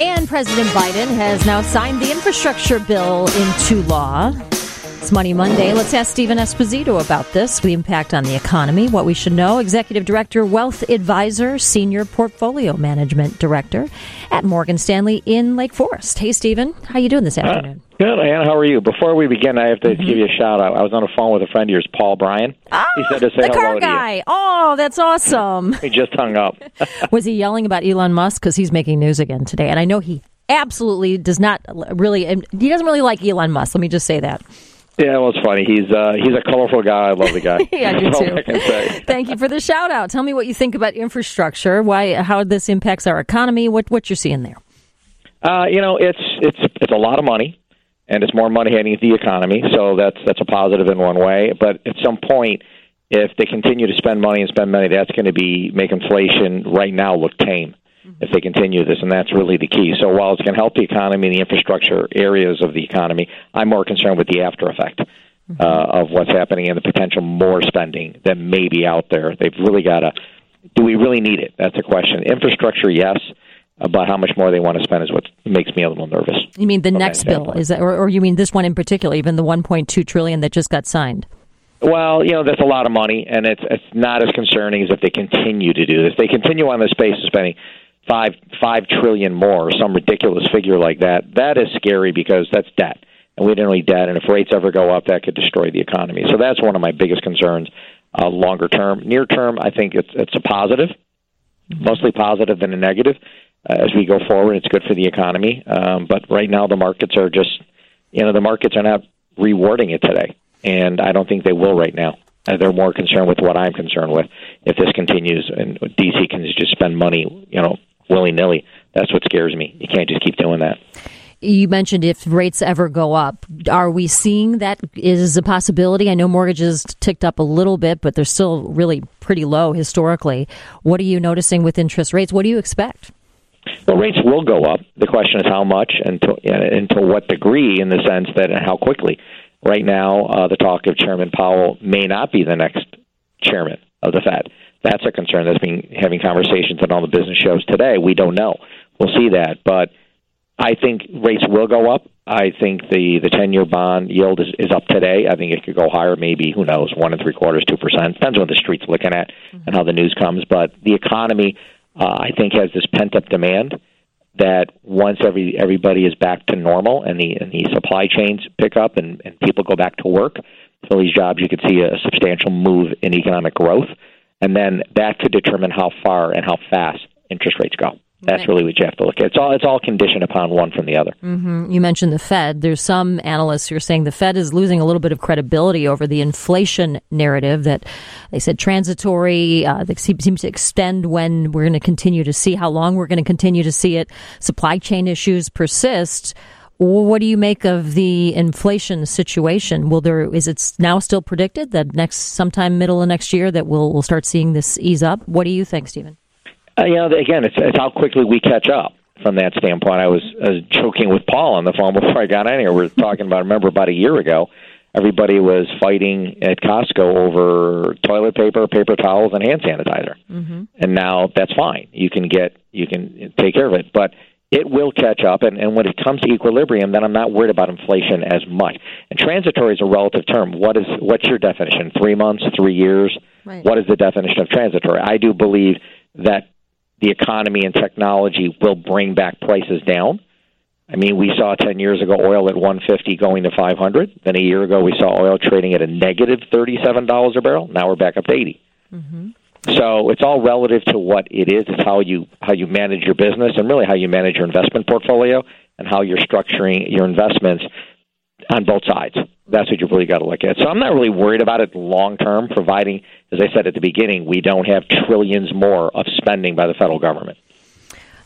And President Biden has now signed the infrastructure bill into law. It's Money Monday. Let's ask Stephen Esposito about this, the impact on the economy, what we should know. Executive Director, Wealth Advisor, Senior Portfolio Management Director at Morgan Stanley in Lake Forest. Hey, Stephen, how you doing this afternoon? Uh, good, Ann. How are you? Before we begin, I have to mm-hmm. give you a shout out. I was on the phone with a friend of yours, Paul Bryan. Ah, he said to say the car guy. Oh, that's awesome. he just hung up. was he yelling about Elon Musk because he's making news again today? And I know he absolutely does not really. He doesn't really like Elon Musk. Let me just say that. Yeah, well, it's funny. He's uh, he's a colorful guy. I love the guy. yeah, I do too. Thank you for the shout out. Tell me what you think about infrastructure. Why, how this impacts our economy. What what you're seeing there? Uh, you know, it's it's it's a lot of money, and it's more money heading into the economy. So that's that's a positive in one way. But at some point, if they continue to spend money and spend money, that's going to be make inflation right now look tame if they continue this, and that's really the key. So while it's going to help the economy and the infrastructure areas of the economy, I'm more concerned with the after effect uh, of what's happening and the potential more spending that may be out there. They've really got to. Do we really need it? That's a question. Infrastructure, yes. About how much more they want to spend is what makes me a little nervous. You mean the next bill is that, or, or you mean this one in particular? Even the 1.2 trillion that just got signed. Well, you know that's a lot of money, and it's it's not as concerning as if they continue to do this. They continue on this pace of spending five five trillion more, some ridiculous figure like that, that is scary because that's debt, and we don't need debt. And if rates ever go up, that could destroy the economy. So that's one of my biggest concerns. Uh, longer term, near term, I think it's it's a positive, mostly positive than a negative. Uh, as we go forward, it's good for the economy. Um, but right now, the markets are just, you know, the markets are not rewarding it today, and I don't think they will right now. Uh, they're more concerned with what I'm concerned with. If this continues and DC can just spend money, you know, willy nilly. That's what scares me. You can't just keep doing that. You mentioned if rates ever go up, are we seeing that is a possibility? I know mortgages ticked up a little bit, but they're still really pretty low historically. What are you noticing with interest rates? What do you expect? Well, rates will go up. The question is how much and to, and to what degree, in the sense that and how quickly. Right now, uh, the talk of Chairman Powell may not be the next chairman of the Fed. That's a concern that's been having conversations on all the business shows today. We don't know. We'll see that, but I think rates will go up. I think the the ten year bond yield is, is up today. I think it could go higher, maybe who knows, one and three quarters, two percent. Depends on what the street's looking at mm-hmm. and how the news comes. But the economy, uh, I think, has this pent up demand that once every everybody is back to normal and the and the supply chains pick up and, and people go back to work, fill these jobs, you could see a substantial move in economic growth and then that could determine how far and how fast interest rates go. That's really what you have to look at. It's all it's all conditioned upon one from the other. Mm-hmm. You mentioned the Fed. There's some analysts who are saying the Fed is losing a little bit of credibility over the inflation narrative that they said transitory. Uh, that seems to extend when we're going to continue to see how long we're going to continue to see it. Supply chain issues persist. What do you make of the inflation situation? Will there is it now still predicted that next sometime middle of next year that we'll we'll start seeing this ease up? What do you think, Stephen? Uh, you know, again, it's, it's how quickly we catch up from that standpoint. I was, I was joking with Paul on the phone before I got in here. We are talking about, I remember about a year ago, everybody was fighting at Costco over toilet paper, paper towels, and hand sanitizer. Mm-hmm. And now that's fine. You can get, you can take care of it. But it will catch up, and, and when it comes to equilibrium, then I'm not worried about inflation as much. And transitory is a relative term. What is what's your definition? Three months, three years? Right. What is the definition of transitory? I do believe that the economy and technology will bring back prices down. I mean, we saw 10 years ago oil at 150 going to 500. Then a year ago, we saw oil trading at a negative $37 a barrel. Now we're back up to 80. Mm-hmm. So it's all relative to what it is. It's how you how you manage your business and really how you manage your investment portfolio and how you're structuring your investments on both sides. That's what you've really got to look at. So I'm not really worried about it long term, providing, as I said at the beginning, we don't have trillions more of spending by the federal government.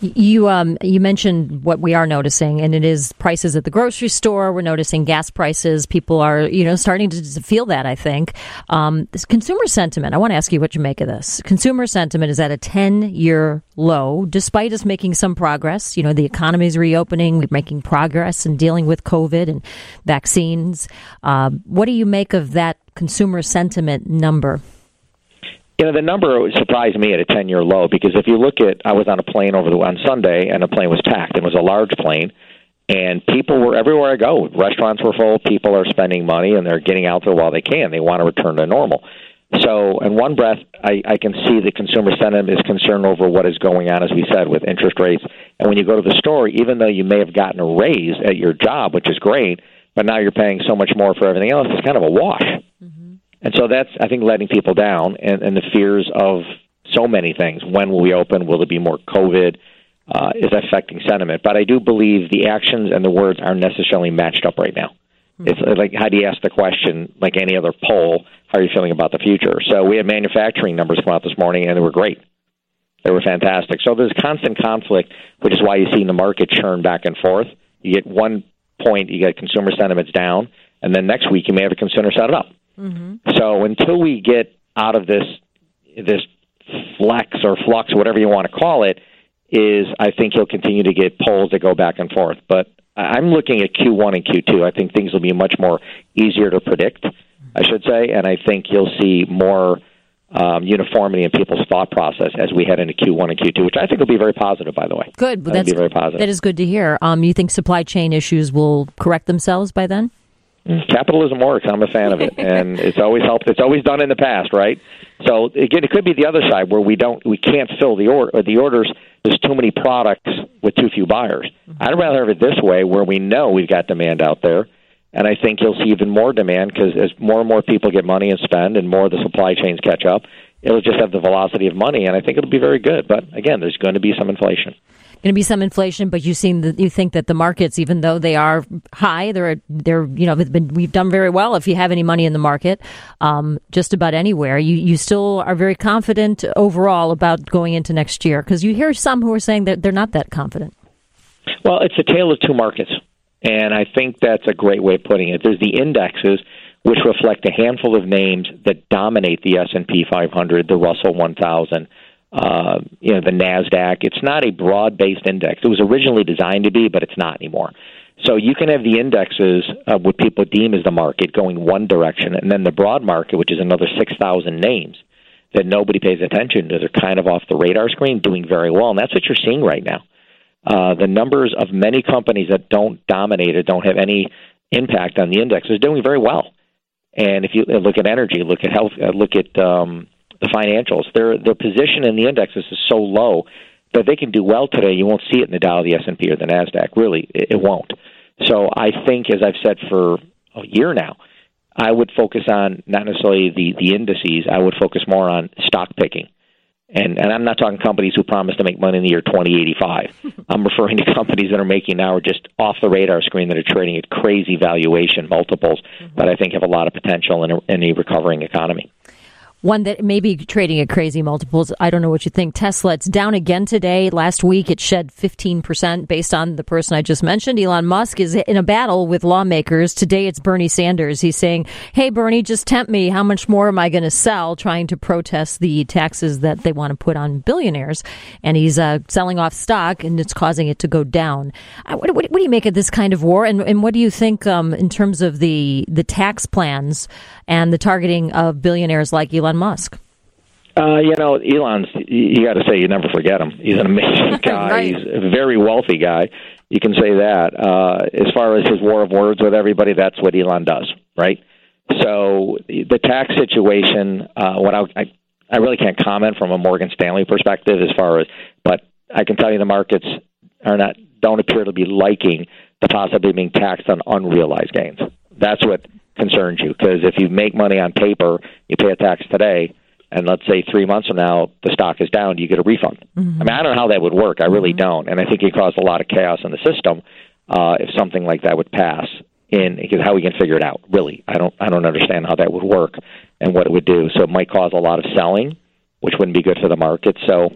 You um, you mentioned what we are noticing, and it is prices at the grocery store. We're noticing gas prices. People are you know starting to feel that. I think um, this consumer sentiment. I want to ask you what you make of this. Consumer sentiment is at a ten year low, despite us making some progress. You know the economy is reopening. We're making progress in dealing with COVID and vaccines. Uh, what do you make of that consumer sentiment number? You know, the number surprised me at a 10 year low because if you look at, I was on a plane over the, on Sunday and the plane was packed it was a large plane and people were everywhere I go. Restaurants were full. People are spending money and they're getting out there while they can. They want to return to normal. So, in one breath, I, I can see the consumer sentiment is concerned over what is going on, as we said, with interest rates. And when you go to the store, even though you may have gotten a raise at your job, which is great, but now you're paying so much more for everything else, it's kind of a wash. Mm-hmm. And so that's, I think, letting people down and, and the fears of so many things. When will we open? Will there be more COVID? Uh, is affecting sentiment. But I do believe the actions and the words aren't necessarily matched up right now. Mm-hmm. It's like how do you ask the question like any other poll? How are you feeling about the future? So we had manufacturing numbers come out this morning, and they were great. They were fantastic. So there's constant conflict, which is why you see the market churn back and forth. You get one point, you get consumer sentiments down, and then next week you may have a consumer set it up. Mm-hmm. So until we get out of this this flex or flux, whatever you want to call it, is I think he'll continue to get polls that go back and forth. But I'm looking at Q1 and Q2. I think things will be much more easier to predict, I should say, and I think you'll see more um, uniformity in people's thought process as we head into Q1 and Q2, which I think will be very positive, by the way. Good. That's very positive. That is good to hear. Um, you think supply chain issues will correct themselves by then? Capitalism works. I'm a fan of it, and it's always helped. It's always done in the past, right? So again, it could be the other side where we don't, we can't fill the order, the orders. There's too many products with too few buyers. Mm-hmm. I'd rather have it this way, where we know we've got demand out there, and I think you'll see even more demand because as more and more people get money and spend, and more of the supply chains catch up, it'll just have the velocity of money, and I think it'll be very good. But again, there's going to be some inflation going to be some inflation, but you seem that you think that the markets, even though they are high, they're they're you know been, we've done very well. If you have any money in the market, um, just about anywhere, you you still are very confident overall about going into next year because you hear some who are saying that they're not that confident. Well, it's a tale of two markets, and I think that's a great way of putting it. There's the indexes which reflect a handful of names that dominate the S&P 500, the Russell 1000, uh, you know, the Nasdaq. It's not a broad-based index. It was originally designed to be, but it's not anymore. So you can have the indexes, uh, what people deem as the market, going one direction, and then the broad market, which is another six thousand names that nobody pays attention to. They're kind of off the radar screen, doing very well, and that's what you're seeing right now. Uh, the numbers of many companies that don't dominate or don't have any impact on the index is doing very well. And if you look at energy, look at health, uh, look at um, the financials. Their their position in the indexes is so low that they can do well today. You won't see it in the Dow, the S and P, or the Nasdaq. Really, it, it won't. So I think, as I've said for a year now, I would focus on not necessarily the the indices. I would focus more on stock picking. And, and I'm not talking companies who promise to make money in the year 2085. I'm referring to companies that are making now are just off the radar screen that are trading at crazy valuation multiples, mm-hmm. but I think have a lot of potential in a, in a recovering economy one that may be trading at crazy multiples. I don't know what you think. Tesla, it's down again today. Last week, it shed 15% based on the person I just mentioned. Elon Musk is in a battle with lawmakers. Today, it's Bernie Sanders. He's saying, Hey, Bernie, just tempt me. How much more am I going to sell? Trying to protest the taxes that they want to put on billionaires. And he's uh, selling off stock and it's causing it to go down. Uh, what, what, what, do you make of this kind of war? And, and what do you think um, in terms of the, the tax plans and the targeting of billionaires like Elon Musk? Uh, you know, Elon's, you got to say, you never forget him. He's an amazing guy. right. He's a very wealthy guy. You can say that. Uh, as far as his war of words with everybody, that's what Elon does, right? So the tax situation, uh, what I, I, I really can't comment from a Morgan Stanley perspective as far as, but I can tell you the markets are not, don't appear to be liking the possibility of being taxed on unrealized gains. That's what concerns you because if you make money on paper, you pay a tax today, and let's say three months from now the stock is down, you get a refund. Mm-hmm. I mean, I don't know how that would work. I really mm-hmm. don't, and I think it caused a lot of chaos in the system uh, if something like that would pass. In because how we can figure it out, really, I don't, I don't understand how that would work and what it would do. So it might cause a lot of selling, which wouldn't be good for the market. So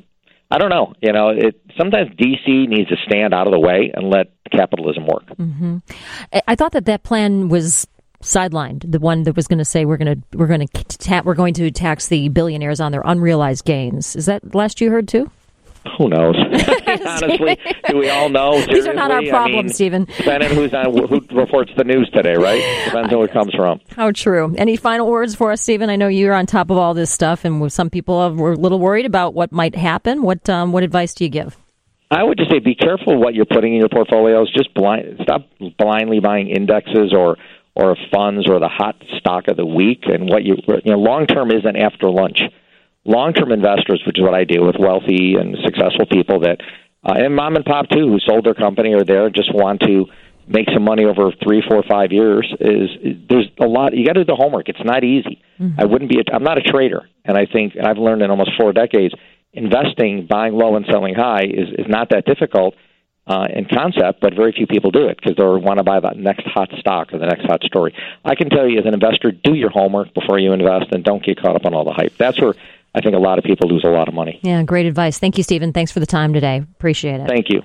I don't know. You know, it sometimes DC needs to stand out of the way and let capitalism work. Mm-hmm. I thought that that plan was sidelined. The one that was going to say we're going to we're going to ta- we're going to tax the billionaires on their unrealized gains. Is that last you heard too? Who knows? Honestly, do we all know? Seriously? These are not our problems, I mean, Stephen. Depending who's on, who reports the news today, right? Depends on where it comes from. How true. Any final words for us, Stephen? I know you're on top of all this stuff, and some people were a little worried about what might happen. What um, what advice do you give? I would just say be careful what you're putting in your portfolios. Just blind, stop blindly buying indexes or or funds or the hot stock of the week. And what you you know, long term isn't after lunch. Long term investors, which is what I do with wealthy and successful people that, uh, and mom and pop too, who sold their company or there just want to make some money over three, four, five years. Is, is there's a lot you got to do the homework. It's not easy. Mm-hmm. I wouldn't be. A, I'm not a trader, and I think and I've learned in almost four decades investing, buying low and selling high, is, is not that difficult uh, in concept, but very few people do it because they want to buy the next hot stock or the next hot story. I can tell you, as an investor, do your homework before you invest and don't get caught up on all the hype. That's where I think a lot of people lose a lot of money. Yeah, great advice. Thank you, Stephen. Thanks for the time today. Appreciate it. Thank you.